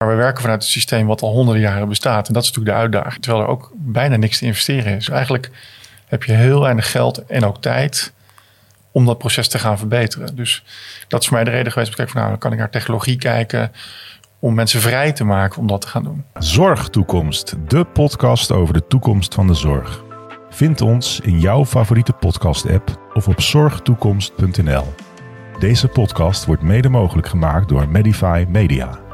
Maar we werken vanuit een systeem wat al honderden jaren bestaat. En dat is natuurlijk de uitdaging. Terwijl er ook bijna niks te investeren is. Eigenlijk heb je heel weinig geld en ook tijd om dat proces te gaan verbeteren. Dus dat is voor mij de reden geweest om te kijken van nou, dan kan ik naar technologie kijken om mensen vrij te maken om dat te gaan doen. Zorgtoekomst, de podcast over de toekomst van de zorg. Vind ons in jouw favoriete podcast-app of op zorgtoekomst.nl. Deze podcast wordt mede mogelijk gemaakt door Medify Media.